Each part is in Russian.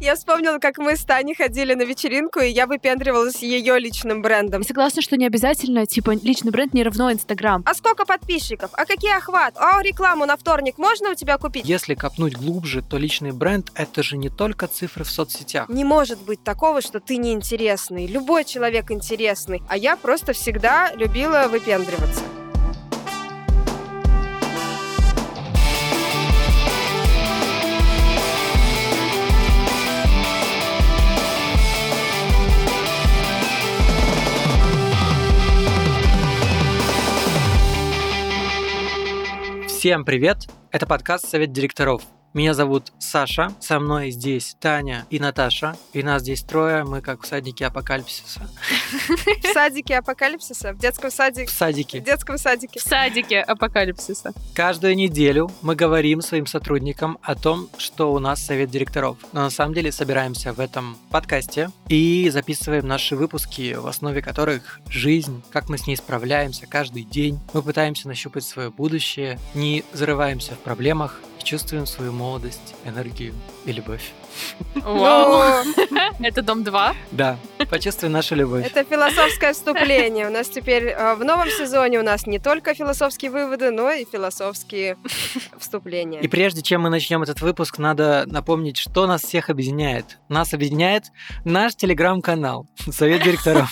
Я вспомнила, как мы с Таней ходили на вечеринку, и я выпендривалась ее личным брендом. Я согласна, что не обязательно, типа, личный бренд не равно Инстаграм. А сколько подписчиков? А какие охват? А рекламу на вторник можно у тебя купить? Если копнуть глубже, то личный бренд — это же не только цифры в соцсетях. Не может быть такого, что ты неинтересный. Любой человек интересный. А я просто всегда любила выпендриваться. Всем привет! Это подкаст «Совет директоров». Меня зовут Саша, со мной здесь Таня и Наташа, и нас здесь трое, мы как в садике апокалипсиса. В садике апокалипсиса? В детском садике? В садике. В детском садике. В садике апокалипсиса. Каждую неделю мы говорим своим сотрудникам о том, что у нас совет директоров. Но на самом деле собираемся в этом подкасте и записываем наши выпуски, в основе которых жизнь, как мы с ней справляемся каждый день. Мы пытаемся нащупать свое будущее, не зарываемся в проблемах, чувствуем свою молодость, энергию и любовь. Вау! Это дом 2? Да, почувствуй нашу любовь. Это философское вступление. У нас теперь э, в новом сезоне у нас не только философские выводы, но и философские вступления. И прежде чем мы начнем этот выпуск, надо напомнить, что нас всех объединяет. Нас объединяет наш телеграм-канал «Совет директоров».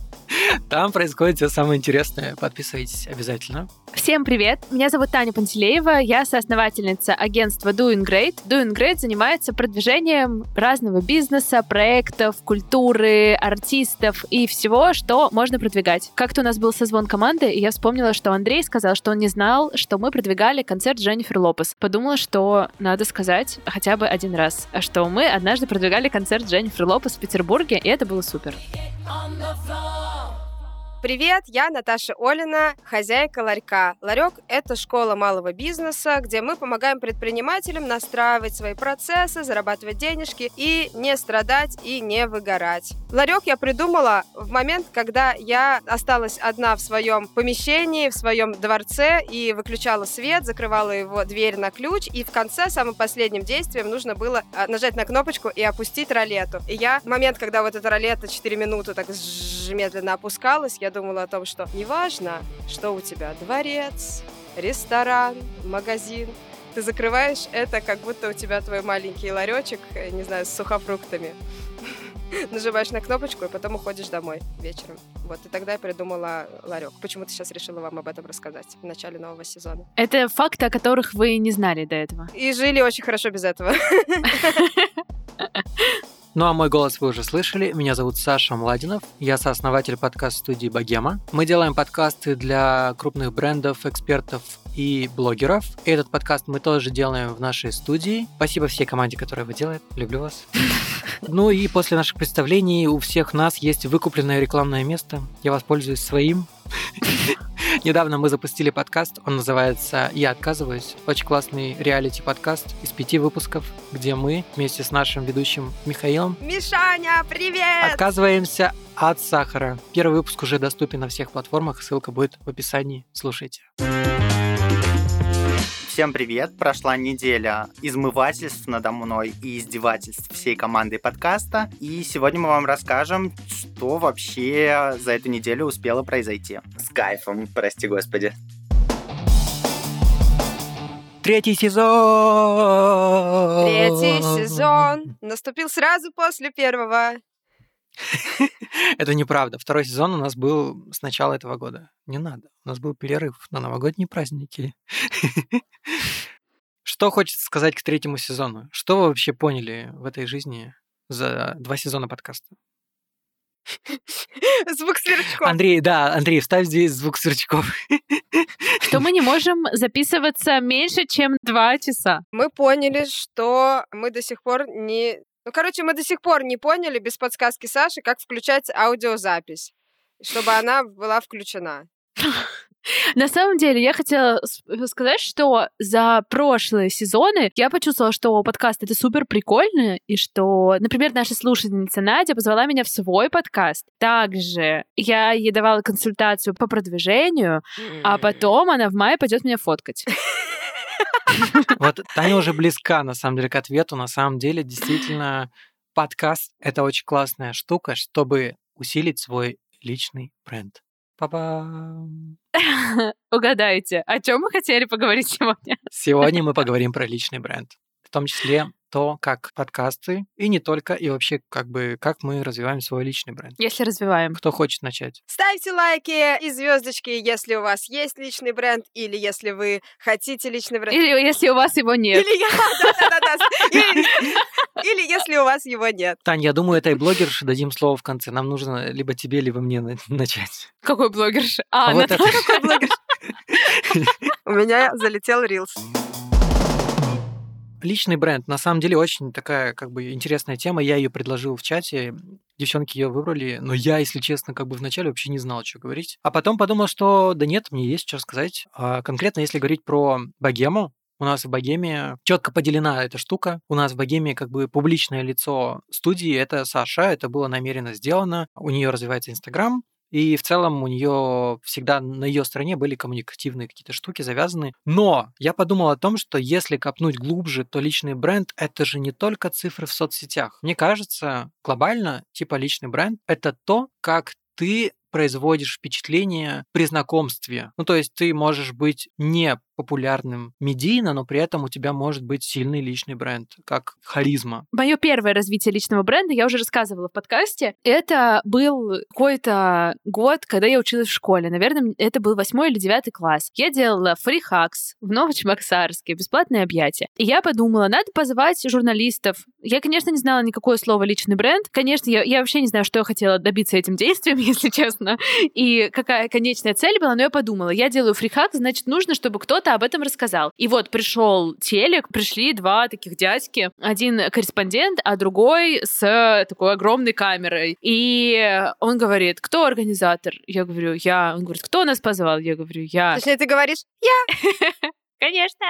Там происходит все самое интересное. Подписывайтесь обязательно. Всем привет! Меня зовут Таня Пантелеева, я соосновательница агентства Doing Great. Doing Great занимается продвижением разного бизнеса, проектов, культуры, артистов и всего, что можно продвигать. Как-то у нас был созвон команды, и я вспомнила, что Андрей сказал, что он не знал, что мы продвигали концерт Дженнифер Лопес. Подумала, что надо сказать хотя бы один раз, что мы однажды продвигали концерт Дженнифер Лопес в Петербурге, и это было супер. On the floor. Привет, я Наташа Олина, хозяйка ларька. Ларек – это школа малого бизнеса, где мы помогаем предпринимателям настраивать свои процессы, зарабатывать денежки и не страдать и не выгорать. Ларек я придумала в момент, когда я осталась одна в своем помещении, в своем дворце и выключала свет, закрывала его дверь на ключ, и в конце, самым последним действием, нужно было а, нажать на кнопочку и опустить ролету. И я в момент, когда вот эта ролета 4 минуты так медленно опускалась, я думала о том, что неважно, что у тебя дворец, ресторан, магазин, ты закрываешь это, как будто у тебя твой маленький ларечек, э, не знаю, с сухофруктами. Нажимаешь на кнопочку и потом уходишь домой вечером. Вот, и тогда я придумала ларек. Почему-то сейчас решила вам об этом рассказать в начале нового сезона. Это факты, о которых вы не знали до этого. И жили очень хорошо без этого. Ну а мой голос вы уже слышали. Меня зовут Саша Младинов. Я сооснователь подкаст-студии «Богема». Мы делаем подкасты для крупных брендов, экспертов и блогеров. И этот подкаст мы тоже делаем в нашей студии. Спасибо всей команде, которая его делает. Люблю вас. Ну и после наших представлений у всех нас есть выкупленное рекламное место. Я воспользуюсь своим. Недавно мы запустили подкаст, он называется «Я отказываюсь». Очень классный реалити-подкаст из пяти выпусков, где мы вместе с нашим ведущим Михаилом... Мишаня, привет! Отказываемся от сахара. Первый выпуск уже доступен на всех платформах, ссылка будет в описании. Слушайте. Всем привет! Прошла неделя измывательств надо мной и издевательств всей команды подкаста. И сегодня мы вам расскажем, что вообще за эту неделю успело произойти. С кайфом, прости господи. Третий сезон! Третий сезон наступил сразу после первого. Это неправда. Второй сезон у нас был с начала этого года. Не надо. У нас был перерыв на новогодние праздники. Что хочется сказать к третьему сезону? Что вы вообще поняли в этой жизни за два сезона подкаста? Звук сверчков. Андрей, да, Андрей, вставь здесь звук сверчков. Что мы не можем записываться меньше, чем два часа. Мы поняли, что мы до сих пор не ну, короче, мы до сих пор не поняли без подсказки Саши, как включать аудиозапись, чтобы она была включена. На самом деле, я хотела сказать, что за прошлые сезоны я почувствовала, что подкаст это супер прикольно, и что, например, наша слушательница Надя позвала меня в свой подкаст. Также я ей давала консультацию по продвижению, а потом она в мае пойдет меня фоткать. Вот Таня уже близка, на самом деле, к ответу. На самом деле, действительно, подкаст — это очень классная штука, чтобы усилить свой личный бренд. Па-бам! Угадайте, о чем мы хотели поговорить сегодня? Сегодня мы поговорим про личный бренд. В том числе то, как подкасты, и не только, и вообще, как бы, как мы развиваем свой личный бренд. Если развиваем. Кто хочет начать? Ставьте лайки и звездочки, если у вас есть личный бренд, или если вы хотите личный бренд. Или если у вас его нет. Или я, да-да-да. Или, или если у вас его нет. Тань, я думаю, этой блогерше дадим слово в конце. Нам нужно либо тебе, либо мне на- начать. Какой блогерша? А, вот это. Наташа. У меня залетел рилс. Личный бренд, на самом деле, очень такая, как бы, интересная тема. Я ее предложил в чате, девчонки ее выбрали, но я, если честно, как бы вначале вообще не знал, что говорить. А потом подумал, что да нет, мне есть что сказать. А конкретно, если говорить про богему, у нас в Богеме четко поделена эта штука. У нас в Богеме как бы публичное лицо студии — это Саша, это было намеренно сделано. У нее развивается Инстаграм, и в целом у нее всегда на ее стороне были коммуникативные какие-то штуки завязаны. Но я подумал о том, что если копнуть глубже, то личный бренд — это же не только цифры в соцсетях. Мне кажется, глобально, типа личный бренд — это то, как ты производишь впечатление при знакомстве. Ну, то есть ты можешь быть не популярным медийно, но при этом у тебя может быть сильный личный бренд, как харизма. Мое первое развитие личного бренда, я уже рассказывала в подкасте, это был какой-то год, когда я училась в школе. Наверное, это был восьмой или девятый класс. Я делала фрихакс в Новочебоксарске, бесплатное объятие. И я подумала, надо позвать журналистов. Я, конечно, не знала никакое слово «личный бренд». Конечно, я, я вообще не знаю, что я хотела добиться этим действием, если честно, и какая конечная цель была, но я подумала, я делаю фрихакс, значит, нужно, чтобы кто-то об этом рассказал. И вот пришел телек, пришли два таких дядьки. Один корреспондент, а другой с такой огромной камерой. И он говорит, кто организатор? Я говорю, я. Он говорит, кто нас позвал? Я говорю, я. Точнее, ты говоришь, Конечно.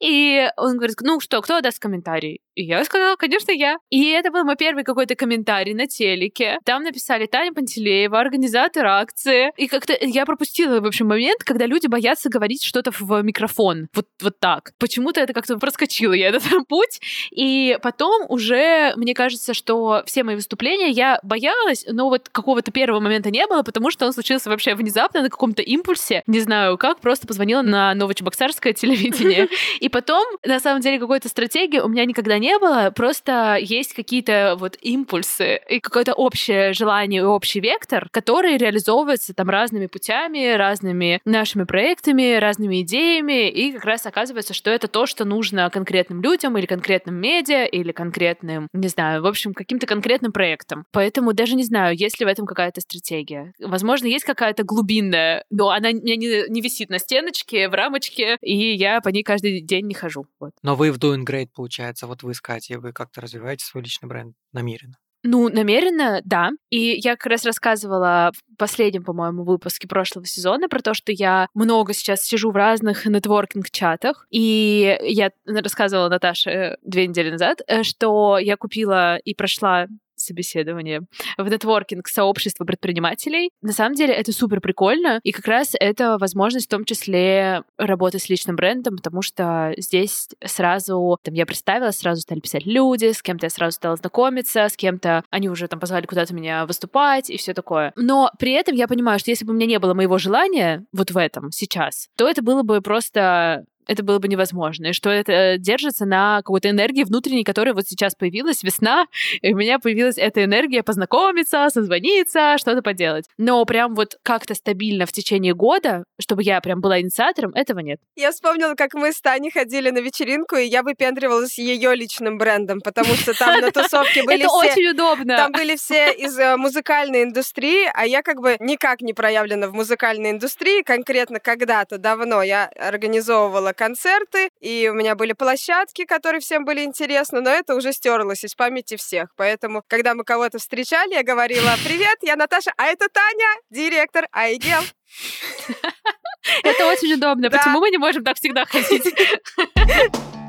И он говорит, ну что, кто даст комментарий? И я сказала, конечно, я. И это был мой первый какой-то комментарий на телеке. Там написали Таня Пантелеева, организатор акции. И как-то я пропустила, в общем, момент, когда люди боятся говорить что-то в микрофон. Вот, вот так. Почему-то это как-то проскочила я этот путь. И потом уже, мне кажется, что все мои выступления я боялась, но вот какого-то первого момента не было, потому что он случился вообще внезапно на каком-то импульсе. Не знаю как, просто позвонила на Новочебоксарское телевидение. И потом, на самом деле, какой-то стратегии у меня никогда не было, просто есть какие-то вот импульсы и какое-то общее желание и общий вектор, который реализовывается там разными путями, разными нашими проектами, разными идеями, и как раз оказывается, что это то, что нужно конкретным людям или конкретным медиа, или конкретным, не знаю, в общем, каким-то конкретным проектам. Поэтому даже не знаю, есть ли в этом какая-то стратегия. Возможно, есть какая-то глубинная, но она у не, не висит на стеночке, в рамочке, и я по ней каждый день не хожу. Вот. Но вы в Doing Great, получается, вот вы с Катей, вы как-то развиваете свой личный бренд намеренно. Ну, намеренно, да. И я как раз рассказывала в последнем, по-моему, выпуске прошлого сезона про то, что я много сейчас сижу в разных нетворкинг-чатах. И я рассказывала Наташе две недели назад, э, что я купила и прошла собеседование в нетворкинг сообщества предпринимателей. На самом деле это супер прикольно, и как раз это возможность в том числе работы с личным брендом, потому что здесь сразу, там я представилась, сразу стали писать люди, с кем-то я сразу стала знакомиться, с кем-то они уже там позвали куда-то меня выступать и все такое. Но при этом я понимаю, что если бы у меня не было моего желания вот в этом сейчас, то это было бы просто это было бы невозможно. И что это держится на какой-то энергии внутренней, которая вот сейчас появилась, весна, и у меня появилась эта энергия познакомиться, созвониться, что-то поделать. Но прям вот как-то стабильно в течение года, чтобы я прям была инициатором, этого нет. Я вспомнила, как мы с Таней ходили на вечеринку, и я выпендривалась ее личным брендом, потому что там на тусовке были Это все... очень удобно. Там были все из э, музыкальной индустрии, а я как бы никак не проявлена в музыкальной индустрии. Конкретно когда-то давно я организовывала концерты, и у меня были площадки, которые всем были интересны, но это уже стерлось из памяти всех. Поэтому, когда мы кого-то встречали, я говорила, привет, я Наташа, а это Таня, директор Айгел. Это очень удобно. Почему мы не можем так всегда ходить?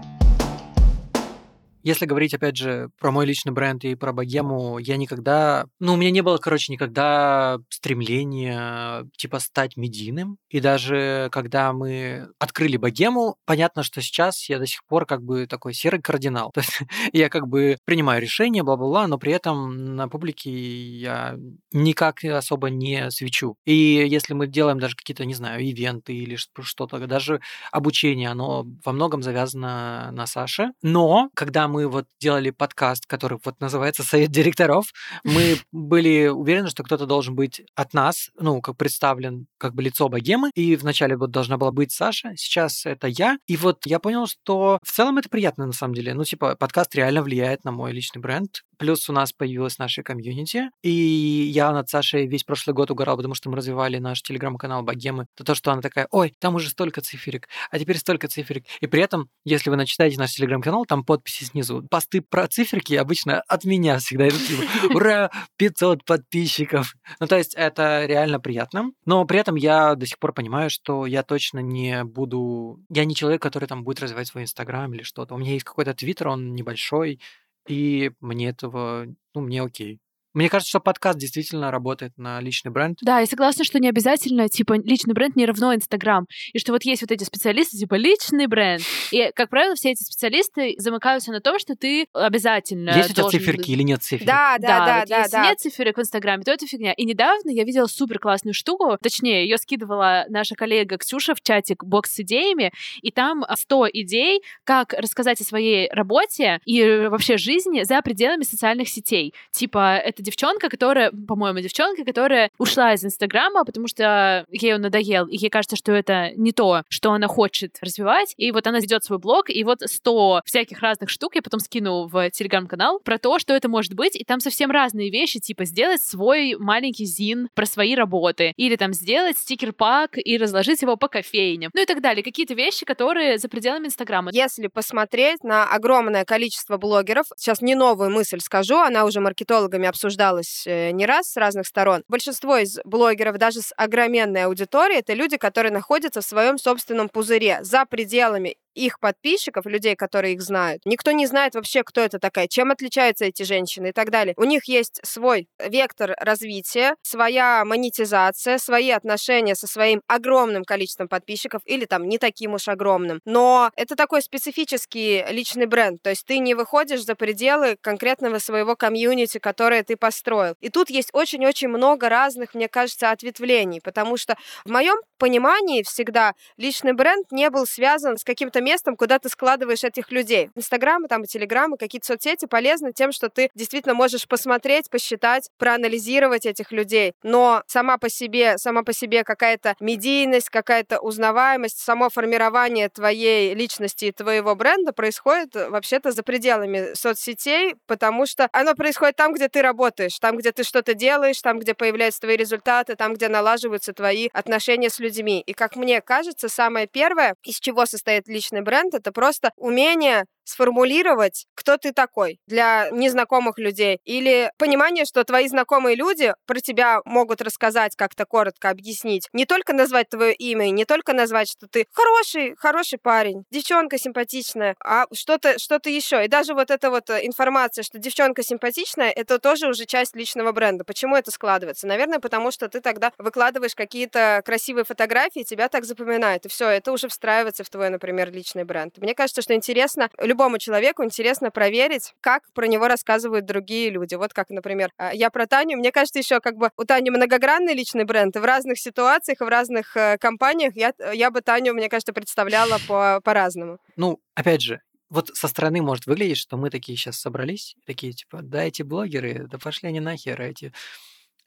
Если говорить, опять же, про мой личный бренд и про богему, я никогда... Ну, у меня не было, короче, никогда стремления, типа, стать медийным. И даже когда мы открыли богему, понятно, что сейчас я до сих пор как бы такой серый кардинал. То есть я как бы принимаю решения, бла-бла-бла, но при этом на публике я никак особо не свечу. И если мы делаем даже какие-то, не знаю, ивенты или что-то, даже обучение, оно во многом завязано на Саше. Но когда мы вот делали подкаст, который вот называется «Совет директоров», мы были уверены, что кто-то должен быть от нас, ну, как представлен как бы лицо богемы, и вначале вот должна была быть Саша, сейчас это я, и вот я понял, что в целом это приятно на самом деле. Ну, типа, подкаст реально влияет на мой личный бренд, Плюс у нас появилась наша комьюнити, и я над Сашей весь прошлый год угорал, потому что мы развивали наш телеграм-канал Богемы. То, то, что она такая, ой, там уже столько циферик, а теперь столько циферик. И при этом, если вы начитаете наш телеграм-канал, там подписи снизу. Посты про циферки обычно от меня всегда идут, типа, ура, 500 подписчиков. Ну, то есть это реально приятно. Но при этом я до сих пор понимаю, что я точно не буду... Я не человек, который там будет развивать свой Инстаграм или что-то. У меня есть какой-то твиттер, он небольшой, и мне этого, ну, мне окей. Мне кажется, что подкаст действительно работает на личный бренд. Да, и согласна, что не обязательно, типа, личный бренд не равно Инстаграм. И что вот есть вот эти специалисты, типа, личный бренд. И, как правило, все эти специалисты замыкаются на том, что ты обязательно Есть у тебя должен... циферки или нет циферок? Да, да, да, вот да, если да. нет циферок в Инстаграме, то это фигня. И недавно я видела супер классную штуку, точнее, ее скидывала наша коллега Ксюша в чатик «Бокс с идеями», и там 100 идей, как рассказать о своей работе и вообще жизни за пределами социальных сетей. Типа, это девчонка, которая, по-моему, девчонка, которая ушла из Инстаграма, потому что ей он надоел, и ей кажется, что это не то, что она хочет развивать. И вот она ведет свой блог, и вот 100 всяких разных штук я потом скину в телеграм-канал про то, что это может быть, и там совсем разные вещи, типа сделать свой маленький зин про свои работы, или там сделать стикер-пак и разложить его по кофейням, ну и так далее. Какие-то вещи, которые за пределами Инстаграма. Если посмотреть на огромное количество блогеров, сейчас не новую мысль скажу, она уже маркетологами обсуждалась э, не раз с разных сторон. Большинство из блогеров, даже с огроменной аудиторией, это люди, которые находятся в своем собственном пузыре, за пределами их подписчиков, людей, которые их знают. Никто не знает вообще, кто это такая, чем отличаются эти женщины и так далее. У них есть свой вектор развития, своя монетизация, свои отношения со своим огромным количеством подписчиков или там не таким уж огромным. Но это такой специфический личный бренд, то есть ты не выходишь за пределы конкретного своего комьюнити, которое ты построил. И тут есть очень-очень много разных, мне кажется, ответвлений, потому что в моем понимании всегда личный бренд не был связан с каким-то местом, куда ты складываешь этих людей. Инстаграмы, там, и Телеграмы, какие-то соцсети полезны тем, что ты действительно можешь посмотреть, посчитать, проанализировать этих людей. Но сама по себе, сама по себе какая-то медийность, какая-то узнаваемость, само формирование твоей личности и твоего бренда происходит э, вообще-то за пределами соцсетей, потому что оно происходит там, где ты работаешь, там, где ты что-то делаешь, там, где появляются твои результаты, там, где налаживаются твои отношения с людьми. И как мне кажется, самое первое, из чего состоит личный бренд, это просто умение сформулировать, кто ты такой для незнакомых людей. Или понимание, что твои знакомые люди про тебя могут рассказать, как-то коротко объяснить. Не только назвать твое имя, не только назвать, что ты хороший, хороший парень, девчонка симпатичная, а что-то что еще. И даже вот эта вот э, информация, что девчонка симпатичная, это тоже уже часть личного бренда. Почему это складывается? Наверное, потому что ты тогда выкладываешь какие-то красивые фотографии, тебя так запоминают. И все, это уже встраивается в твой, например, личный бренд. Мне кажется, что интересно любому человеку интересно проверить, как про него рассказывают другие люди. Вот как, например, а, я про Таню. Мне кажется, еще как бы у Тани многогранный личный бренд, и в разных ситуациях, в разных э, компаниях я, я бы Таню, мне кажется, представляла по, по-разному. Ну, опять же, вот со стороны может выглядеть, что мы такие сейчас собрались, такие типа, да, эти блогеры, да пошли они нахер, а эти...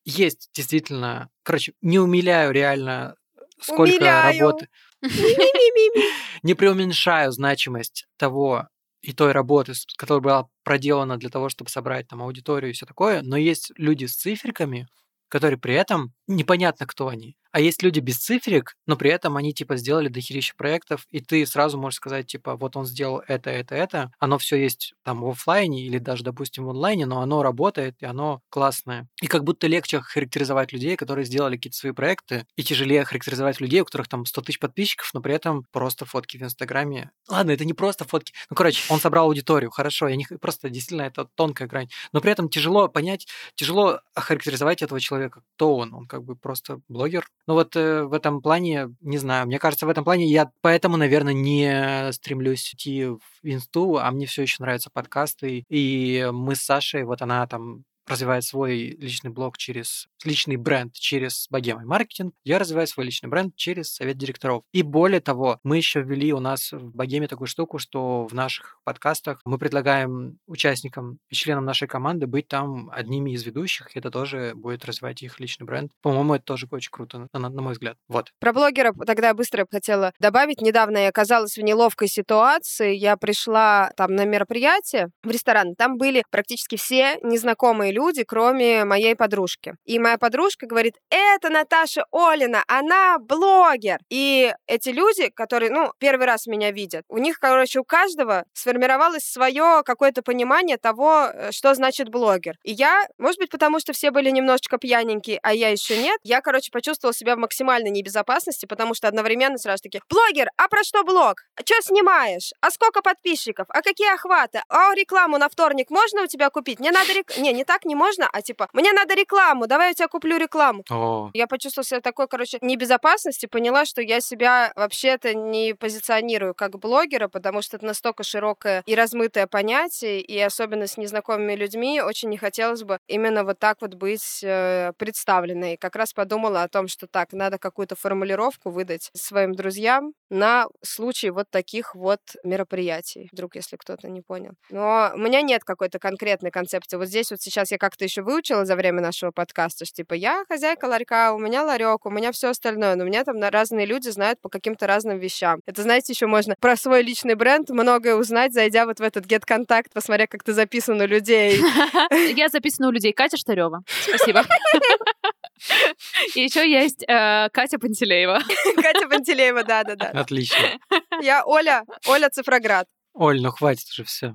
Есть действительно, короче, не умиляю реально, сколько Умиляю. работы. Не преуменьшаю значимость того и той работы, которая была проделана для того, чтобы собрать там аудиторию и все такое, но есть люди с циферками, которые при этом непонятно, кто они. А есть люди без цифрик, но при этом они типа сделали дохерища проектов, и ты сразу можешь сказать, типа, вот он сделал это, это, это. Оно все есть там в офлайне или даже, допустим, в онлайне, но оно работает, и оно классное. И как будто легче характеризовать людей, которые сделали какие-то свои проекты, и тяжелее характеризовать людей, у которых там 100 тысяч подписчиков, но при этом просто фотки в Инстаграме. Ладно, это не просто фотки. Ну, короче, он собрал аудиторию, хорошо, я не просто действительно это тонкая грань. Но при этом тяжело понять, тяжело охарактеризовать этого человека. Кто он? Он как бы просто блогер. Ну вот э, в этом плане, не знаю, мне кажется, в этом плане я поэтому, наверное, не стремлюсь идти в инсту, а мне все еще нравятся подкасты. И мы с Сашей, вот она там развивает свой личный блог через личный бренд через богемой маркетинг, я развиваю свой личный бренд через совет директоров. И более того, мы еще ввели у нас в богеме такую штуку, что в наших подкастах мы предлагаем участникам и членам нашей команды быть там одними из ведущих, и это тоже будет развивать их личный бренд. По-моему, это тоже очень круто, на, на мой взгляд. Вот. Про блогера тогда быстро хотела добавить. Недавно я оказалась в неловкой ситуации. Я пришла там на мероприятие в ресторан. Там были практически все незнакомые люди, кроме моей подружки. И моя подружка говорит, это Наташа Олина, она блогер. И эти люди, которые, ну, первый раз меня видят, у них, короче, у каждого сформировалось свое какое-то понимание того, э, что значит блогер. И я, может быть, потому что все были немножечко пьяненькие, а я еще нет, я, короче, почувствовала себя в максимальной небезопасности, потому что одновременно сразу таки, блогер, а про что блог? Что снимаешь? А сколько подписчиков? А какие охваты? А рекламу на вторник можно у тебя купить? Мне надо рек... Не, не так не можно, а типа, мне надо рекламу, давай я тебя куплю рекламу. О. Я почувствовала себя такой, короче, небезопасности, поняла, что я себя вообще-то не позиционирую как блогера, потому что это настолько широкое и размытое понятие, и особенно с незнакомыми людьми очень не хотелось бы именно вот так вот быть э, представленной. Как раз подумала о том, что так, надо какую-то формулировку выдать своим друзьям на случай вот таких вот мероприятий, вдруг, если кто-то не понял. Но у меня нет какой-то конкретной концепции. Вот здесь вот сейчас я как-то еще выучила за время нашего подкаста, что типа я хозяйка ларька, у меня ларек, у меня все остальное, но у меня там разные люди знают по каким-то разным вещам. Это, знаете, еще можно про свой личный бренд многое узнать, зайдя вот в этот get контакт, посмотря, как ты записан у людей. Я записана у людей. Катя Штарева. Спасибо. И еще есть э, Катя Пантелеева. Катя Пантелеева, да-да-да. Отлично. Я Оля, Оля Цифроград. Оль, ну хватит уже все.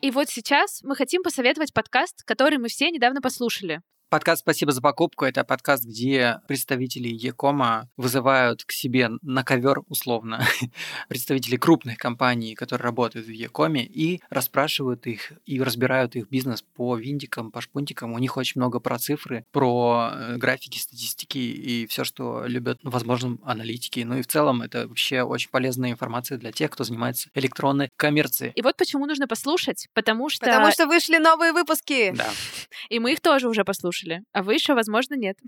И вот сейчас мы хотим посоветовать подкаст, который мы все недавно послушали. Подкаст «Спасибо за покупку» — это подкаст, где представители Якома вызывают к себе на ковер условно представителей крупных компаний, которые работают в Якоме, и расспрашивают их и разбирают их бизнес по виндикам, по шпунтикам. У них очень много про цифры, про э, графики, статистики и все, что любят, ну, возможно, аналитики. Ну и в целом это вообще очень полезная информация для тех, кто занимается электронной коммерцией. И вот почему нужно послушать, потому что... Потому что вышли новые выпуски. Да. И мы их тоже уже послушали а вы еще, возможно, нет.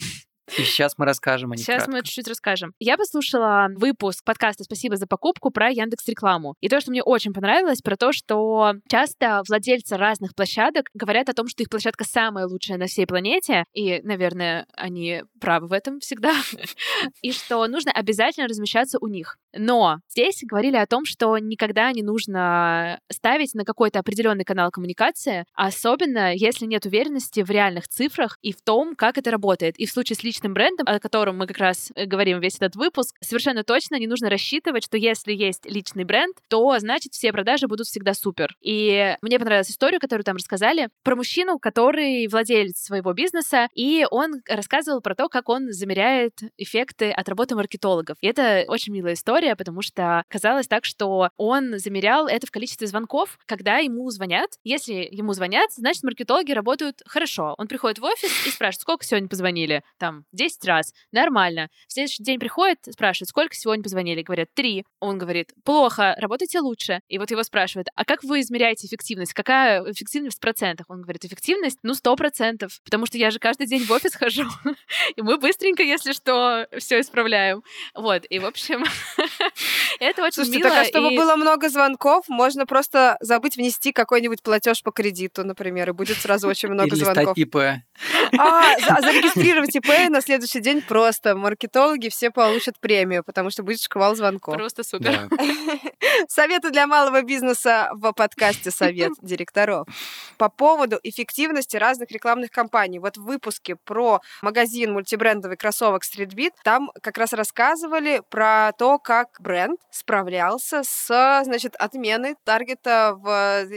И сейчас мы расскажем о них Сейчас кратко. мы чуть-чуть расскажем. Я послушала выпуск подкаста «Спасибо за покупку» про Яндекс Рекламу. И то, что мне очень понравилось, про то, что часто владельцы разных площадок говорят о том, что их площадка самая лучшая на всей планете, и, наверное, они правы в этом всегда, и что нужно обязательно размещаться у них. Но здесь говорили о том, что никогда не нужно ставить на какой-то определенный канал коммуникации, особенно если нет уверенности в реальных цифрах и в том, как это работает. И в случае с личным брендом, о котором мы как раз э, говорим весь этот выпуск, совершенно точно не нужно рассчитывать, что если есть личный бренд, то значит все продажи будут всегда супер. И мне понравилась история, которую там рассказали, про мужчину, который владелец своего бизнеса, и он рассказывал про то, как он замеряет эффекты от работы маркетологов. И это очень милая история, потому что казалось так, что он замерял это в количестве звонков, когда ему звонят. Если ему звонят, значит, маркетологи работают хорошо. Он приходит в офис и спрашивает, сколько сегодня позвонили? Там, 10 раз, нормально. В следующий день приходит, спрашивает, сколько сегодня позвонили? Говорят, три. Он говорит, плохо, работайте лучше. И вот его спрашивают, а как вы измеряете эффективность? Какая эффективность в процентах? Он говорит, эффективность, ну, сто процентов, потому что я же каждый день в офис хожу, и мы быстренько, если что, все исправляем. Вот, и, в общем, это очень Слушайте, мило. так а чтобы и- было много звонков, можно просто забыть внести какой-нибудь платеж по кредиту, например, и будет сразу очень много Или звонков. стать ИП. А, за- зарегистрировать ИП на следующий день просто маркетологи все получат премию, потому что будет шквал звонков. Просто супер. Советы для малого бизнеса в подкасте «Совет директоров». По поводу эффективности разных рекламных кампаний. Вот в выпуске про магазин мультибрендовый кроссовок Streetbeat там как раз рассказывали про то, как бренд справлялся с, значит, отменой таргета в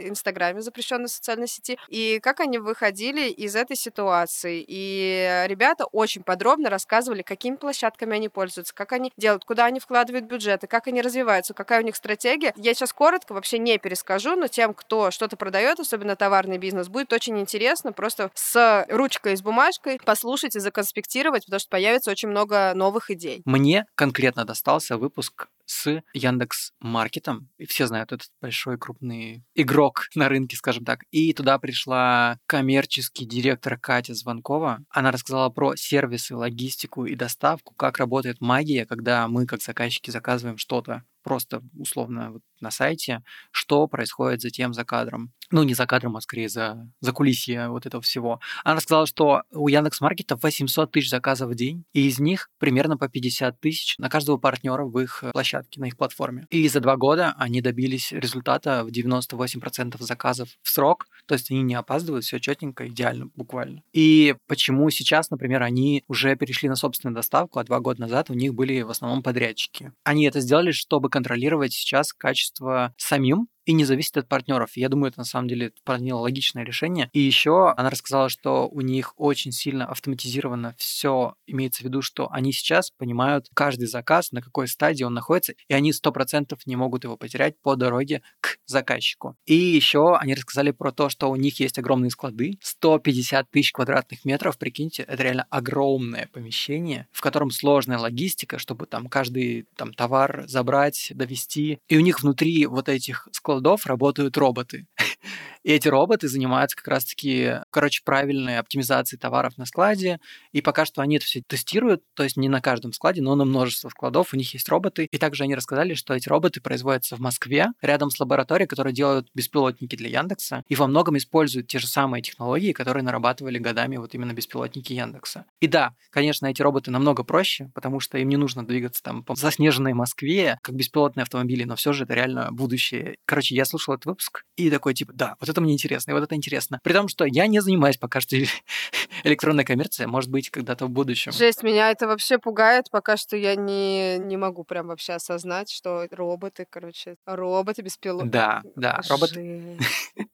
Инстаграме, запрещенной социальной сети, и как они выходили из этой ситуации. И ребята очень подробно рассказывали, какими площадками они пользуются, как они делают, куда они вкладывают бюджеты, как они развиваются, какая у них стратегия. Я сейчас коротко вообще не перескажу, но тем, кто что-то продает, особенно товарный бизнес, будет очень интересно просто с ручкой и с бумажкой послушать и законспектировать, потому что появится очень много новых идей. Мне конкретно достался выпуск с Яндекс Маркетом. И все знают этот большой крупный игрок на рынке, скажем так. И туда пришла коммерческий директор Катя Звонкова. Она рассказала про сервисы, логистику и доставку, как работает магия, когда мы, как заказчики, заказываем что-то просто условно вот на сайте, что происходит затем за кадром. Ну, не за кадром, а скорее за, за кулисье вот этого всего. Она рассказала, что у Яндекс.Маркета 800 тысяч заказов в день, и из них примерно по 50 тысяч на каждого партнера в их площадке, на их платформе. И за два года они добились результата в 98% заказов в срок, то есть они не опаздывают, все четенько, идеально буквально. И почему сейчас, например, они уже перешли на собственную доставку, а два года назад у них были в основном подрядчики. Они это сделали, чтобы контролировать сейчас качество самим и не зависит от партнеров. Я думаю, это на самом деле вполне логичное решение. И еще она рассказала, что у них очень сильно автоматизировано все. Имеется в виду, что они сейчас понимают каждый заказ, на какой стадии он находится, и они сто процентов не могут его потерять по дороге к заказчику. И еще они рассказали про то, что у них есть огромные склады, 150 тысяч квадратных метров, прикиньте, это реально огромное помещение, в котором сложная логистика, чтобы там каждый там товар забрать, довести. И у них внутри вот этих складов складов работают роботы. И эти роботы занимаются как раз-таки, короче, правильной оптимизацией товаров на складе. И пока что они это все тестируют, то есть не на каждом складе, но на множество складов у них есть роботы. И также они рассказали, что эти роботы производятся в Москве, рядом с лабораторией, которая делают беспилотники для Яндекса, и во многом используют те же самые технологии, которые нарабатывали годами вот именно беспилотники Яндекса. И да, конечно, эти роботы намного проще, потому что им не нужно двигаться там по заснеженной Москве, как беспилотные автомобили, но все же это реально будущее. Короче, я слушал этот выпуск и такой, типа, да, вот это мне интересно, и вот это интересно. При том, что я не занимаюсь пока что электронной коммерцией, может быть, когда-то в будущем. Жесть, меня это вообще пугает, пока что я не, не могу прям вообще осознать, что роботы, короче, роботы беспилотные. Да, да, роботы.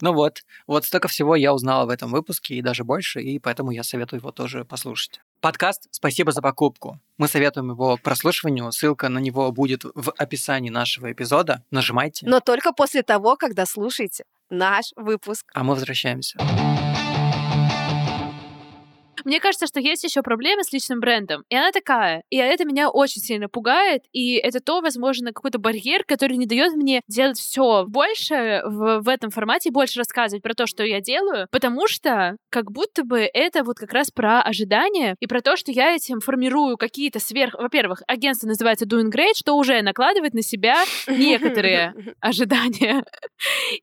Ну вот, вот столько всего я узнала в этом выпуске и даже больше, и поэтому я советую его тоже послушать. Подкаст «Спасибо за покупку». Мы советуем его к прослушиванию. Ссылка на него будет в описании нашего эпизода. Нажимайте. Но только после того, когда слушаете наш выпуск. А мы возвращаемся. Мне кажется, что есть еще проблема с личным брендом. И она такая. И это меня очень сильно пугает. И это то, возможно, какой-то барьер, который не дает мне делать все больше в, в этом формате, больше рассказывать про то, что я делаю. Потому что как будто бы это вот как раз про ожидания и про то, что я этим формирую какие-то сверх... Во-первых, агентство называется Doing Great, что уже накладывает на себя некоторые ожидания.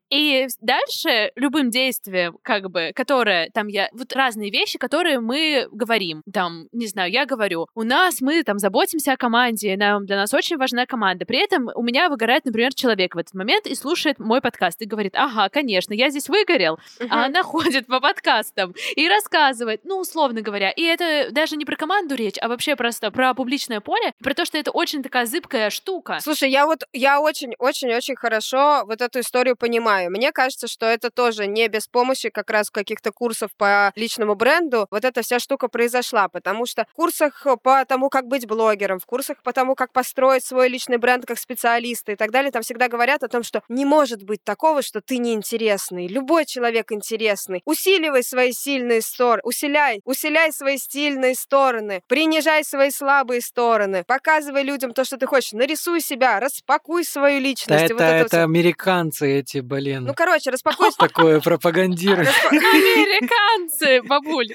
И дальше любым действием, как бы, которое там я... Вот разные вещи, которые мы мы говорим, там, не знаю, я говорю, у нас, мы там заботимся о команде, нам, для нас очень важна команда. При этом у меня выгорает, например, человек в этот момент и слушает мой подкаст и говорит, ага, конечно, я здесь выгорел, uh-huh. а она ходит по подкастам и рассказывает, ну, условно говоря. И это даже не про команду речь, а вообще просто про публичное поле, про то, что это очень такая зыбкая штука. Слушай, я вот, я очень-очень-очень хорошо вот эту историю понимаю. Мне кажется, что это тоже не без помощи как раз каких-то курсов по личному бренду. Вот это вся штука произошла, потому что в курсах по тому, как быть блогером, в курсах по тому, как построить свой личный бренд как специалиста и так далее, там всегда говорят о том, что не может быть такого, что ты неинтересный. Любой человек интересный. Усиливай свои сильные стороны, усиляй, усиляй свои сильные стороны, принижай свои слабые стороны, показывай людям то, что ты хочешь, нарисуй себя, распакуй свою личность. Да это, вот это, это американцы эти, блин. Ну, короче, распакуй... Такое пропагандируют. Американцы, бабуль.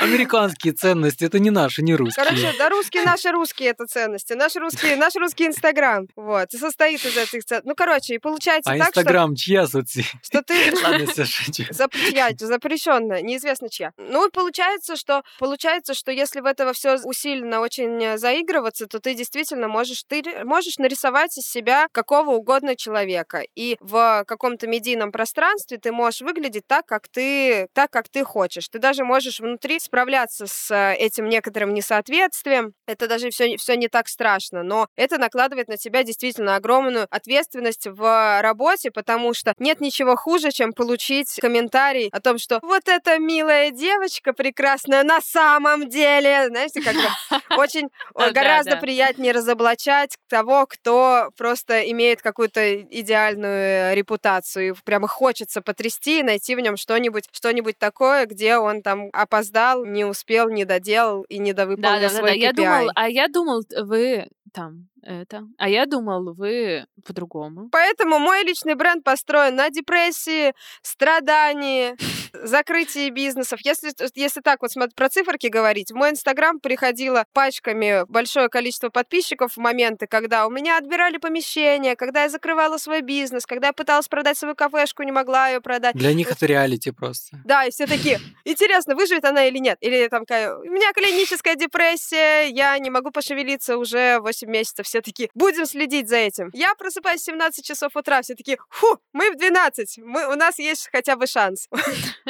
Американские ценности, это не наши, не русские. Короче, да, русские наши русские это ценности. Наш русский, наш русский Инстаграм. Вот. Состоит из этих ценностей. Ну, короче, и получается а так, Инстаграм чья соцсеть? что, что ты... Ладно. Запрещать, запрещенно, неизвестно чья. Ну, и получается, что получается, что если в этого все усиленно очень заигрываться, то ты действительно можешь, ты можешь нарисовать из себя какого угодно человека. И в каком-то медийном пространстве ты можешь выглядеть так, как ты, так, как ты хочешь. Ты даже можешь внутри справляться с этим некоторым несоответствием. Это даже все, все не так страшно, но это накладывает на тебя действительно огромную ответственность в работе, потому что нет ничего хуже, чем получить комментарий о том, что вот эта милая девочка прекрасная на самом деле. Знаете, как очень гораздо приятнее разоблачать того, кто просто имеет какую-то идеальную репутацию. И прямо хочется потрясти и найти в нем что-нибудь, что-нибудь такое, где он там опоздал, не успел, не доделал и не довыполнил да, да, свой да, KPI. Я думал, а я думал, вы там это. А я думал, вы по-другому. Поэтому мой личный бренд построен на депрессии, страдании, закрытии бизнесов. Если, если так вот про циферки говорить, в мой инстаграм приходило пачками большое количество подписчиков в моменты, когда у меня отбирали помещение, когда я закрывала свой бизнес, когда я пыталась продать свою кафешку, не могла ее продать. Для них это реалити просто. Да, и все такие, интересно, выживет она или нет? Или там, у меня клиническая депрессия, я не могу пошевелиться уже 8 месяцев. Все такие, будем следить за этим. Я просыпаюсь в 17 часов утра, все такие, фу, мы в 12, мы, у нас есть хотя бы шанс.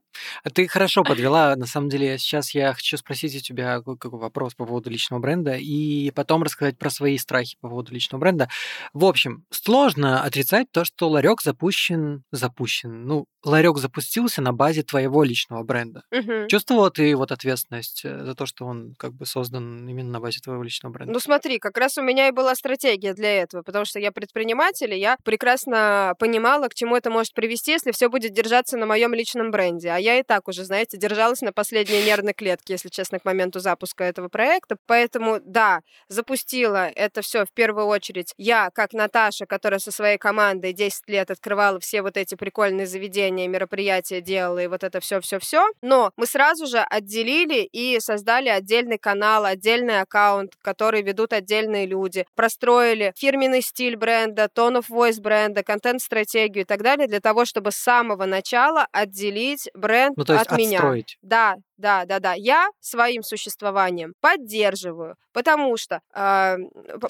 ты хорошо подвела. На самом деле, сейчас я хочу спросить у тебя какой вопрос по поводу личного бренда и потом рассказать про свои страхи по поводу личного бренда. В общем, сложно отрицать то, что ларек запущен, запущен. Ну, ларек запустился на базе твоего личного бренда. Мгм. Чувствовала ты вот ответственность э, за то, что он как бы создан именно на базе твоего личного бренда? Ну смотри, как раз у меня и была стратегия для этого, потому что я предприниматель, и я прекрасно понимала, к чему это может привести, если все будет держаться на моем личном бренде. А я и так уже, знаете, держалась на последней нервной клетке, если честно, к моменту запуска этого проекта. Поэтому, да, запустила это все в первую очередь я, как Наташа, которая со своей командой 10 лет открывала все вот эти прикольные заведения, мероприятия делала, и вот это все-все-все. Но мы сразу же отделили и создали отдельный канал, отдельный аккаунт, который ведут отдельные люди. Простроили фирменный стиль бренда, tone of voice бренда, контент-стратегию и так далее для того, чтобы с самого начала отделить бренд Ну, то есть от меня. отстроить. Да, да, да, да. Я своим существованием поддерживаю, потому что э,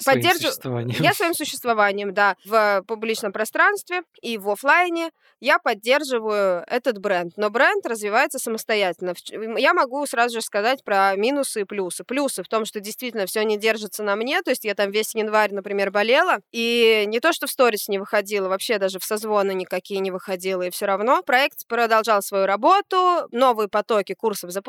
Своим поддерживаю. Я своим существованием, да, в публичном пространстве и в оффлайне я поддерживаю этот бренд. Но бренд развивается самостоятельно. Я могу сразу же сказать про минусы и плюсы. Плюсы в том, что действительно все не держится на мне. То есть я там весь январь, например, болела. И не то, что в сторис не выходила, вообще даже в созвоны никакие не выходила. И все равно проект продолжал свою работу, новые потоки курсов запускались,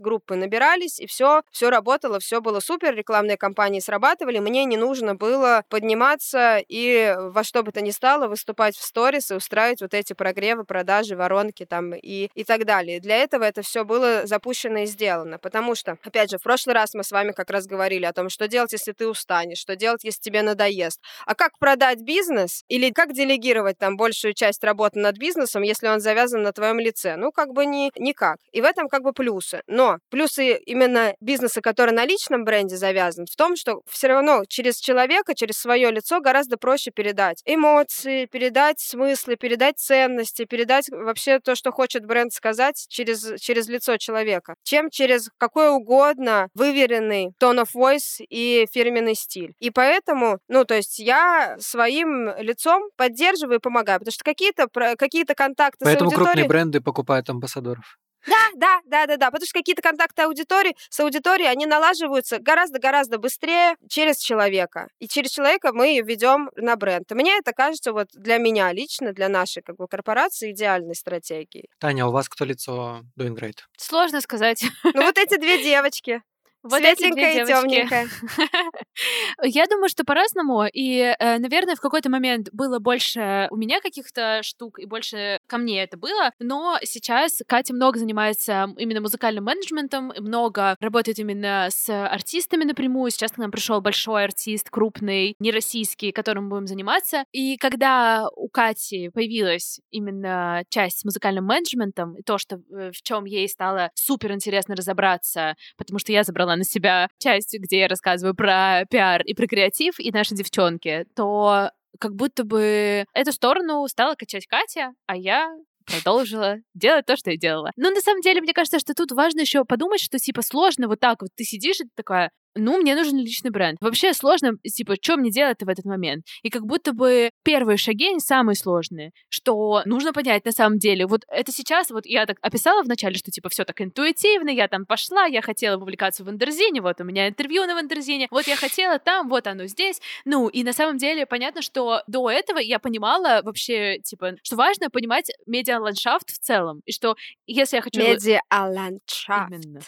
группы набирались, и все, все работало, все было супер, рекламные кампании срабатывали. Мне не нужно было подниматься и во что бы то ни стало выступать в сторис и устраивать вот эти прогревы, продажи, воронки там и, и так далее. Для этого это все было запущено и сделано, потому что, опять же, в прошлый раз мы с вами как раз говорили о том, что делать, если ты устанешь, что делать, если тебе надоест. А как продать бизнес или как делегировать там большую часть работы над бизнесом, если он завязан на твоем лице? Ну, как бы ни, никак. И в этом как бы плюсы. Но плюсы именно бизнеса, который на личном бренде завязан, в том, что все равно через человека, через свое лицо гораздо проще передать эмоции, передать смыслы, передать ценности, передать вообще то, что хочет бренд сказать через, через лицо человека, чем через какой угодно выверенный tone of voice и фирменный стиль. И поэтому, ну, то есть я своим лицом поддерживаю и помогаю, потому что какие-то какие-то контакты Поэтому с аудиторией... крупные бренды покупают амбассадоров. Да, да, да, да, да, потому что какие-то контакты аудитории с аудиторией, они налаживаются гораздо-гораздо быстрее через человека. И через человека мы ведем на бренд. И мне это кажется вот для меня лично, для нашей как бы корпорации идеальной стратегией. Таня, а у вас кто лицо Doing Great? Сложно сказать. Ну вот эти две девочки. Вот эти две Светленькая и темненькая. Я думаю, что по-разному. И, э, наверное, в какой-то момент было больше у меня каких-то штук, и больше ко мне это было. Но сейчас Катя много занимается именно музыкальным менеджментом, много работает именно с артистами напрямую. Сейчас к нам пришел большой артист, крупный, не российский, которым мы будем заниматься. И когда у Кати появилась именно часть с музыкальным менеджментом, и то, что э, в чем ей стало супер интересно разобраться, потому что я забрала на себя часть, где я рассказываю про пиар и про креатив, и наши девчонки, то как будто бы эту сторону стала качать Катя, а я продолжила делать то, что я делала. Но на самом деле, мне кажется, что тут важно еще подумать, что типа сложно вот так вот ты сидишь и такая, ну, мне нужен личный бренд. Вообще сложно, типа, что мне делать в этот момент? И как будто бы первые шаги они самые сложные, что нужно понять на самом деле. Вот это сейчас, вот я так описала вначале, что, типа, все так интуитивно, я там пошла, я хотела публикацию в Wonderzine, вот у меня интервью на Wonderzine, вот я хотела там, вот оно здесь. Ну, и на самом деле понятно, что до этого я понимала вообще, типа, что важно понимать медиа-ландшафт в целом, и что если я хочу... Медиа-ландшафт. Именно.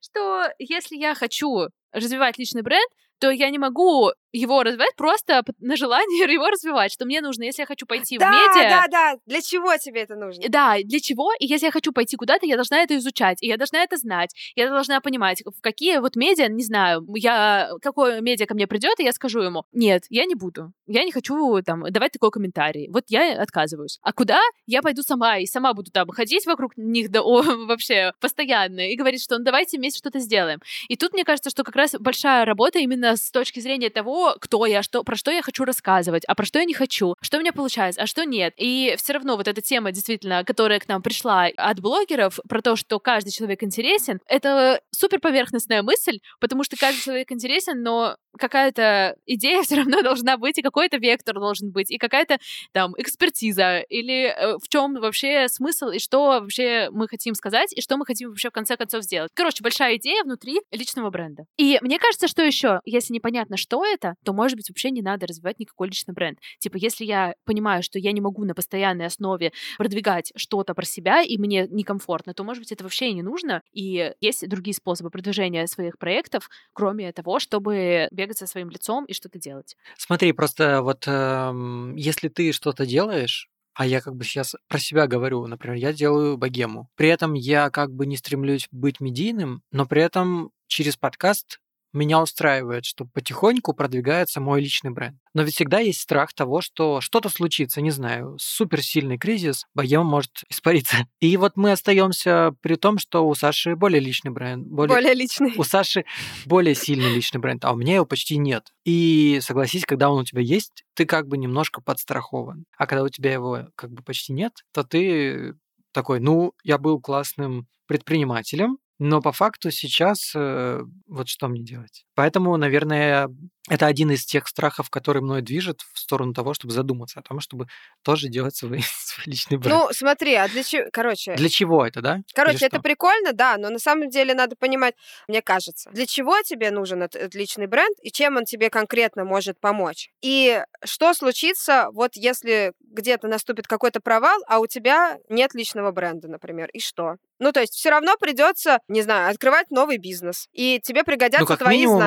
Что если я хочу развивать личный бренд, то я не могу его развивать просто на желание его развивать, что мне нужно, если я хочу пойти Да, в медиа, да, да. Для чего тебе это нужно? да, для чего? И если я хочу пойти куда-то, я должна это изучать, и я должна это знать, я должна понимать, в какие вот медиа, не знаю, я какое медиа ко мне придет, и я скажу ему, нет, я не буду, я не хочу там давать такой комментарий, вот я отказываюсь. А куда? Я пойду сама и сама буду там ходить вокруг них да, о, вообще постоянно и говорить, что ну давайте вместе что-то сделаем. И тут мне кажется, что как раз большая работа именно с точки зрения того, кто я, что, про что я хочу рассказывать, а про что я не хочу, что у меня получается, а что нет. И все равно вот эта тема, действительно, которая к нам пришла от блогеров, про то, что каждый человек интересен, это супер поверхностная мысль, потому что каждый человек интересен, но какая-то идея все равно должна быть, и какой-то вектор должен быть, и какая-то там экспертиза, или э, в чем вообще смысл, и что вообще мы хотим сказать, и что мы хотим вообще в конце концов сделать. Короче, большая идея внутри личного бренда. И мне кажется, что еще, если непонятно, что это, то, может быть, вообще не надо развивать никакой личный бренд. Типа, если я понимаю, что я не могу на постоянной основе продвигать что-то про себя, и мне некомфортно, то, может быть, это вообще и не нужно. И есть другие способы продвижения своих проектов, кроме того, чтобы бегать со своим лицом и что-то делать. Смотри, просто вот эм, если ты что-то делаешь, а я как бы сейчас про себя говорю, например, я делаю богему. При этом я как бы не стремлюсь быть медийным, но при этом через подкаст меня устраивает, что потихоньку продвигается мой личный бренд. Но ведь всегда есть страх того, что что-то случится, не знаю, суперсильный кризис, богема может испариться. И вот мы остаемся при том, что у Саши более личный бренд, более, Более личный. у Саши более сильный личный бренд, а у меня его почти нет. И согласись, когда он у тебя есть, ты как бы немножко подстрахован. А когда у тебя его как бы почти нет, то ты такой, ну, я был классным предпринимателем, но по факту сейчас э, вот что мне делать? Поэтому, наверное, это один из тех страхов, который мной движет в сторону того, чтобы задуматься о том, чтобы тоже делать свой, свой личный бренд. Ну, смотри, а для чего... Короче, Для чего это, да? Или Короче, это что? прикольно, да, но на самом деле надо понимать, мне кажется, для чего тебе нужен этот, этот личный бренд и чем он тебе конкретно может помочь. И что случится, вот если где-то наступит какой-то провал, а у тебя нет личного бренда, например, и что? Ну, то есть все равно придется, не знаю, открывать новый бизнес, и тебе пригодятся Ну, как твои минимум, знания.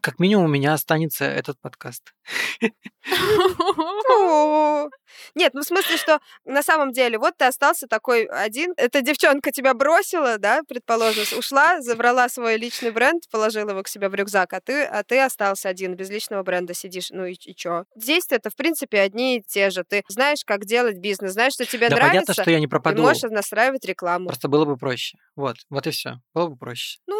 Как минимум у меня останется этот подкаст. Нет, ну в смысле, что на самом деле вот ты остался такой один. Эта девчонка тебя бросила, да, предположим, ушла, забрала свой личный бренд, положила его к себе в рюкзак, а ты, а ты остался один, без личного бренда сидишь. Ну и, и чё? Действия это, в принципе, одни и те же. Ты знаешь, как делать бизнес, знаешь, что тебе да нравится, понятно, что я не и пропаду. можешь настраивать рекламу. Просто было бы проще. Вот, вот и все. Было бы проще. Ну,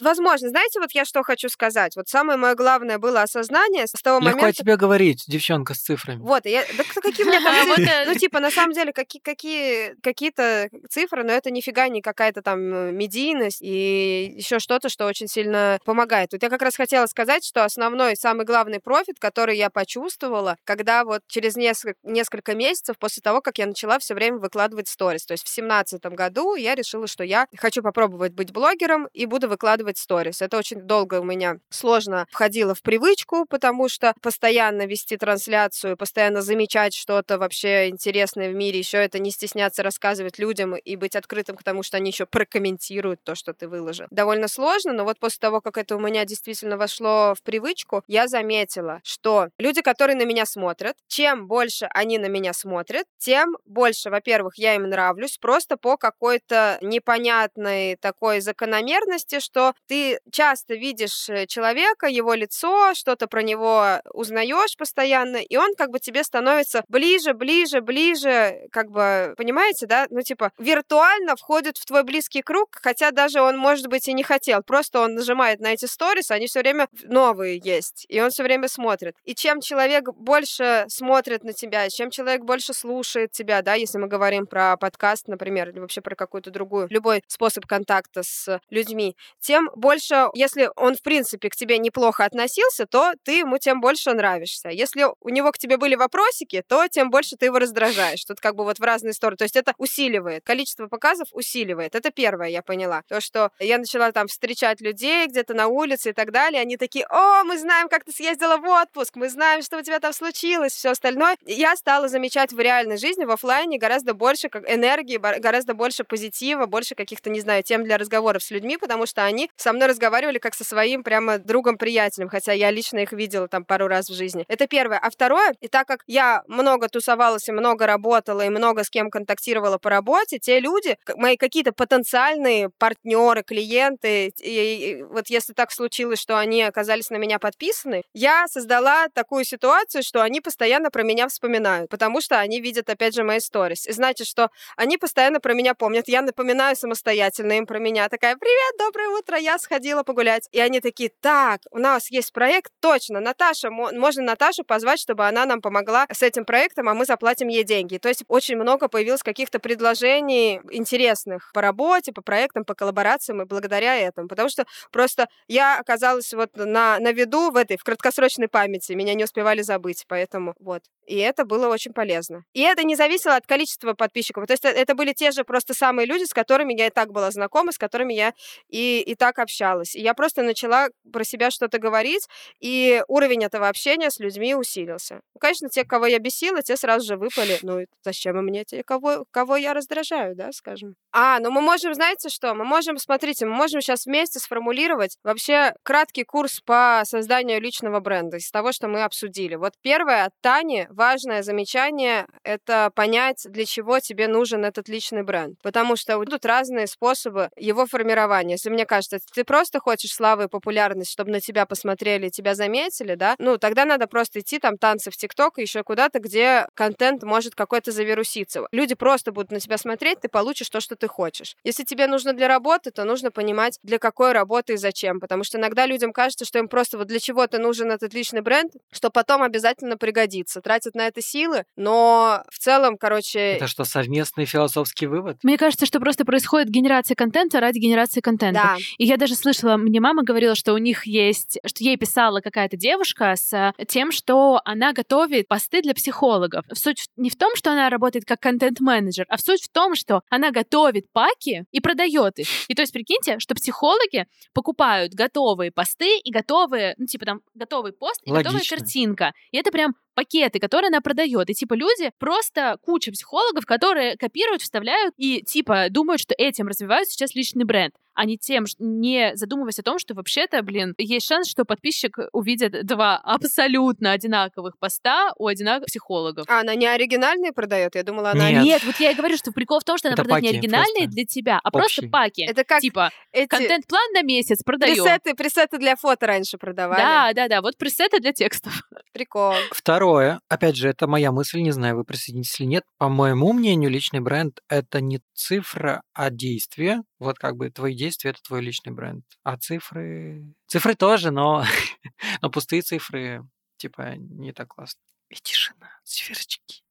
возможно. Знаете, вот я что хочу сказать? Вот самое мое главное было осознание с того Легко о момента... тебе говорить, девчонка с цифрами. Вот, я, да какие у меня там цифры? э, Ну, типа, на самом деле, какие, какие, какие-то цифры, но это нифига не какая-то там э, медийность и еще что-то, что очень сильно помогает. Вот я как раз хотела сказать, что основной, самый главный профит, который я почувствовала, когда вот через несколько, несколько месяцев после того, как я начала все время выкладывать сторис. То есть в семнадцатом году я решила, что я хочу попробовать быть блогером и буду буду выкладывать сторис. Это очень долго у меня сложно входило в привычку, потому что постоянно вести трансляцию, постоянно замечать что-то вообще интересное в мире, еще это не стесняться рассказывать людям и быть открытым к тому, что они еще прокомментируют то, что ты выложил. Довольно сложно, но вот после того, как это у меня действительно вошло в привычку, я заметила, что люди, которые на меня смотрят, чем больше они на меня смотрят, тем больше, во-первых, я им нравлюсь, просто по какой-то непонятной такой закономерности, что ты часто видишь э, человека, его лицо, что-то про него узнаешь постоянно, и он как бы тебе становится ближе, ближе, ближе, как бы, понимаете, да? Ну, типа, виртуально входит в твой близкий круг, хотя даже он, может быть, и не хотел, просто он нажимает на эти сторис, они все время новые есть, и он все время смотрит. И чем человек больше смотрит на тебя, чем человек больше слушает тебя, да, если мы говорим про подкаст, например, или вообще про какую-то другую, любой способ контакта с людьми, тем больше, если он, в принципе, к тебе неплохо относился, то ты ему тем больше нравишься. Если у него к тебе были вопросики, то тем больше ты его раздражаешь. Тут как бы вот в разные стороны. То есть это усиливает. Количество показов усиливает. Это первое, я поняла. То, что я начала там встречать людей где-то на улице и так далее, они такие, о, мы знаем, как ты съездила в отпуск, мы знаем, что у тебя там случилось, все остальное. Я стала замечать в реальной жизни, в офлайне гораздо больше энергии, гораздо больше позитива, больше каких-то, не знаю, тем для разговоров с людьми, потому что они со мной разговаривали как со своим прямо другом-приятелем, хотя я лично их видела там пару раз в жизни. Это первое. А второе, и так как я много тусовалась и много работала, и много с кем контактировала по работе, те люди, мои какие-то потенциальные партнеры, клиенты, и, и вот если так случилось, что они оказались на меня подписаны, я создала такую ситуацию, что они постоянно про меня вспоминают, потому что они видят, опять же, мои сторис. И значит, что они постоянно про меня помнят. Я напоминаю самостоятельно им про меня. Такая, привет, доброе утро, я сходила погулять. И они такие, так, у нас есть проект, точно, Наташа, можно Наташу позвать, чтобы она нам помогла с этим проектом, а мы заплатим ей деньги. То есть очень много появилось каких-то предложений интересных по работе, по проектам, по коллаборациям, и благодаря этому. Потому что просто я оказалась вот на, на виду в этой, в краткосрочной памяти, меня не успевали забыть, поэтому вот. И это было очень полезно. И это не зависело от количества подписчиков. То есть это были те же просто самые люди, с которыми я и так была знакома, с которыми я и, и так общалась. И я просто начала про себя что-то говорить, и уровень этого общения с людьми усилился. Ну, конечно, те, кого я бесила, те сразу же выпали. Ну, зачем мне те, кого, кого я раздражаю, да, скажем. А, ну мы можем, знаете что, мы можем, смотрите, мы можем сейчас вместе сформулировать вообще краткий курс по созданию личного бренда из того, что мы обсудили. Вот первое от Тани важное замечание — это понять, для чего тебе нужен этот личный бренд. Потому что тут разные способы его формирования. Если мне кажется, ты просто хочешь славы и популярность, чтобы на тебя посмотрели, тебя заметили, да, ну, тогда надо просто идти там танцы в ТикТок и еще куда-то, где контент может какой-то завируситься. Люди просто будут на тебя смотреть, ты получишь то, что ты хочешь. Если тебе нужно для работы, то нужно понимать, для какой работы и зачем. Потому что иногда людям кажется, что им просто вот для чего-то нужен этот личный бренд, что потом обязательно пригодится. Тратят тратят на это силы, но в целом, короче... Это что, совместный философский вывод? Мне кажется, что просто происходит генерация контента ради генерации контента. Да. И я даже слышала, мне мама говорила, что у них есть, что ей писала какая-то девушка с тем, что она готовит посты для психологов. Суть не в том, что она работает как контент-менеджер, а в суть в том, что она готовит паки и продает их. И то есть прикиньте, что психологи покупают готовые посты и готовые, ну типа там готовый пост и Логично. готовая картинка. И это прям пакеты, которые она продает. И типа люди, просто куча психологов, которые копируют, вставляют и типа думают, что этим развивают сейчас личный бренд а не тем, не задумываясь о том, что вообще-то, блин, есть шанс, что подписчик увидит два абсолютно одинаковых поста у одинаковых психологов. А она не оригинальные продает? Я думала, она... Нет. Нет, вот я и говорю, что прикол в том, что она Это продает не оригинальные просто. для тебя, а Общие. просто паки. Это как Типа, эти контент-план на месяц продаем. пресеты, пресеты для фото раньше продавали. Да, да, да, вот пресеты для текстов. Прикол. Второе, опять же, это моя мысль, не знаю, вы присоединитесь или нет. По моему мнению, личный бренд — это не цифра, а действие. Вот как бы твои действия — это твой личный бренд. А цифры... Цифры тоже, но, но пустые цифры, типа, не так классно. И тишина, сверчки.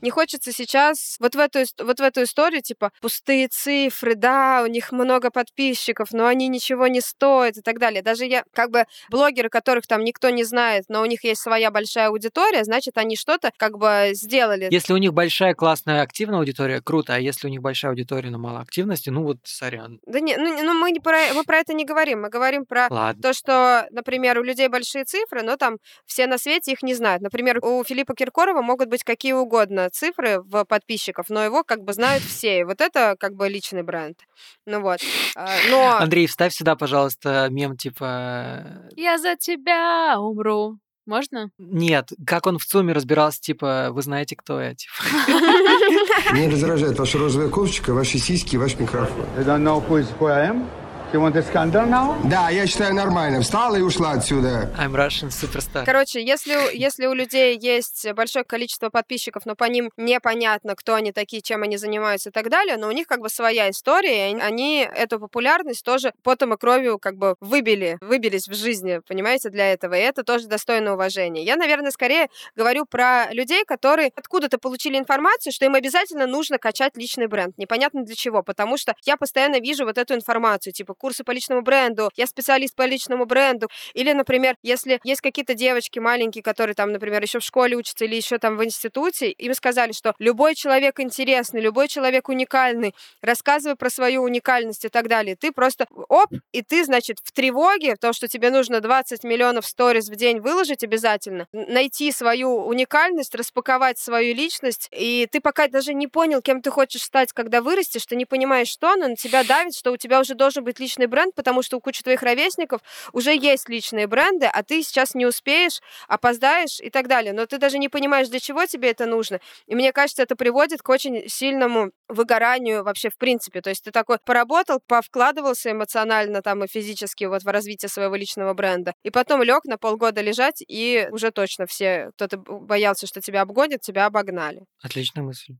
Не хочется сейчас вот в эту, вот в эту историю, типа, пустые цифры, да, у них много подписчиков, но они ничего не стоят и так далее. Даже я, как бы, блогеры, которых там никто не знает, но у них есть своя большая аудитория, значит, они что-то как бы сделали. Если у них большая, классная, активная аудитория, круто, а если у них большая аудитория, но мало активности, ну вот, сорян. Да не, ну, ну мы, не про, мы про это не говорим, мы говорим про Ладно. то, что, например, у людей большие цифры, но там все на свете их не знают. Например, у Филиппа Киркорова могут быть какие угодно цифры в подписчиков, но его как бы знают все. И вот это как бы личный бренд. Ну вот. А, Но... Андрей, вставь сюда, пожалуйста, мем типа... Я за тебя умру. Можно? Нет, как он в ЦУМе разбирался, типа, вы знаете, кто я, типа. Меня раздражает ваша розовая кофточка, ваши сиськи и ваш микрофон. You don't know who, is, who I am? You want a scandal now? Да, я считаю нормально. Встала и ушла отсюда. I'm Russian superstar. Короче, если, у- если у людей есть большое количество подписчиков, но по ним непонятно, кто они такие, чем они занимаются и так далее, но у них как бы своя история, и они- они эту популярность тоже потом и кровью как бы выбили, выбились в жизни, понимаете, для этого, и это тоже достойно уважения. Я, наверное, скорее говорю про людей, которые откуда-то получили информацию, что им обязательно нужно качать личный бренд. Непонятно для чего, потому что я постоянно вижу вот эту информацию, типа курсы по личному бренду, я специалист по личному бренду, или, например, если есть какие-то девочки маленькие, которые там, например, еще в школе учатся или еще там в институте, им сказали, что любой человек интересный, любой человек уникальный, рассказывай про свою уникальность и так далее. Ты просто оп, и ты, значит, в тревоге, то, что тебе нужно 20 миллионов сториз в день выложить обязательно, найти свою уникальность, распаковать свою личность, и ты пока даже не понял, кем ты хочешь стать, когда вырастешь, ты не понимаешь, что, но на тебя давит, что у тебя уже должен быть личный бренд, потому что у кучи твоих ровесников уже есть личные бренды, а ты сейчас не успеешь, опоздаешь и так далее. Но ты даже не понимаешь, для чего тебе это нужно. И мне кажется, это приводит к очень сильному выгоранию вообще в принципе. То есть ты такой поработал, повкладывался эмоционально там и физически вот в развитие своего личного бренда, и потом лег на полгода лежать, и уже точно все, кто то боялся, что тебя обгонят, тебя обогнали. Отличная мысль.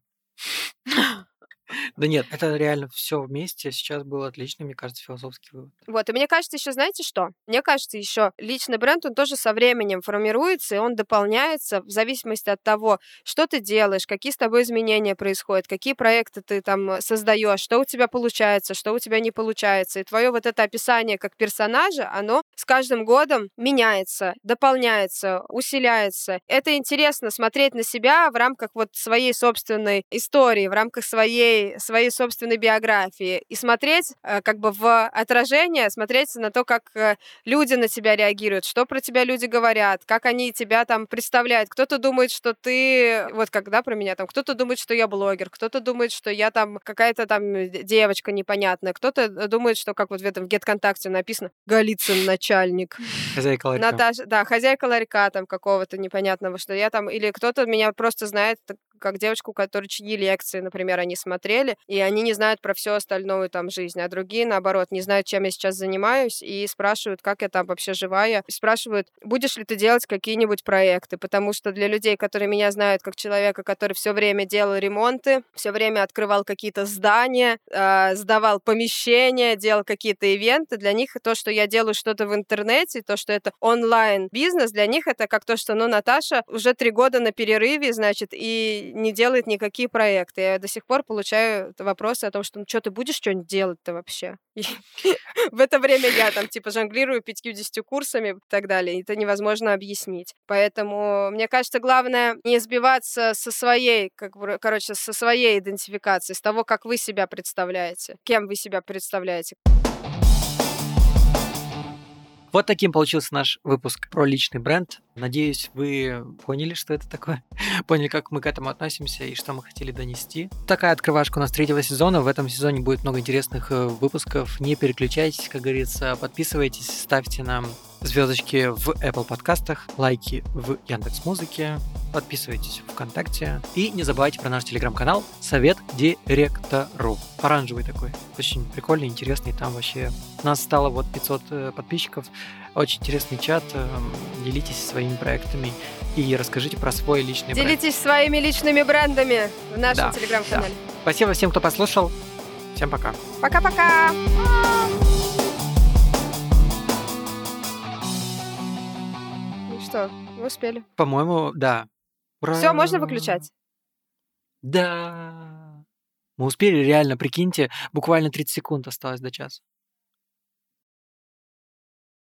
Да нет, это реально все вместе. Сейчас был отличный, мне кажется, философский вывод. Вот, и мне кажется, еще знаете что? Мне кажется, еще личный бренд, он тоже со временем формируется, и он дополняется в зависимости от того, что ты делаешь, какие с тобой изменения происходят, какие проекты ты там создаешь, что у тебя получается, что у тебя не получается. И твое вот это описание как персонажа, оно с каждым годом меняется, дополняется, усиляется. Это интересно смотреть на себя в рамках вот своей собственной истории, в рамках своей своей собственной биографии и смотреть э, как бы в отражение, смотреть на то, как э, люди на тебя реагируют, что про тебя люди говорят, как они тебя там представляют. Кто-то думает, что ты, вот когда про меня там, кто-то думает, что я блогер, кто-то думает, что я там какая-то там девочка непонятная, кто-то думает, что как вот в этом GetConтакте написано Голицын начальник. Хозяйка ларька. Наташа, да, хозяйка ларька там какого-то непонятного, что я там, или кто-то меня просто знает как девочку, которая чьи лекции, например, они смотрели, и они не знают про всю остальную там жизнь, а другие, наоборот, не знают, чем я сейчас занимаюсь, и спрашивают, как я там вообще живая, и спрашивают, будешь ли ты делать какие-нибудь проекты, потому что для людей, которые меня знают как человека, который все время делал ремонты, все время открывал какие-то здания, э, сдавал помещения, делал какие-то ивенты, для них то, что я делаю что-то в интернете, то, что это онлайн-бизнес, для них это как то, что, ну, Наташа уже три года на перерыве, значит, и не делает никакие проекты. Я до сих пор получаю вопросы о том, что ну что, ты будешь что-нибудь делать-то вообще? В это время я там типа жонглирую 50 курсами и так далее. Это невозможно объяснить. Поэтому, мне кажется, главное не сбиваться со своей, как короче, со своей идентификации, с того, как вы себя представляете, кем вы себя представляете. Вот таким получился наш выпуск про личный бренд. Надеюсь, вы поняли, что это такое, поняли, как мы к этому относимся и что мы хотели донести. Такая открывашка у нас третьего сезона. В этом сезоне будет много интересных э, выпусков. Не переключайтесь, как говорится, подписывайтесь, ставьте нам звездочки в Apple подкастах, лайки в Яндекс Музыке, подписывайтесь в ВКонтакте и не забывайте про наш телеграм-канал Совет Директору. Оранжевый такой, очень прикольный, интересный, там вообще нас стало вот 500 э, подписчиков, очень интересный чат, э, делитесь своими проектами и расскажите про свой личный бренд. Делитесь своими личными брендами в нашем Да, телеграм-канале. Спасибо всем, кто послушал. Всем пока. Пока-пока! Что, вы успели. По-моему, да. Все, можно выключать? Да. Мы успели реально, прикиньте, буквально 30 секунд осталось до часа.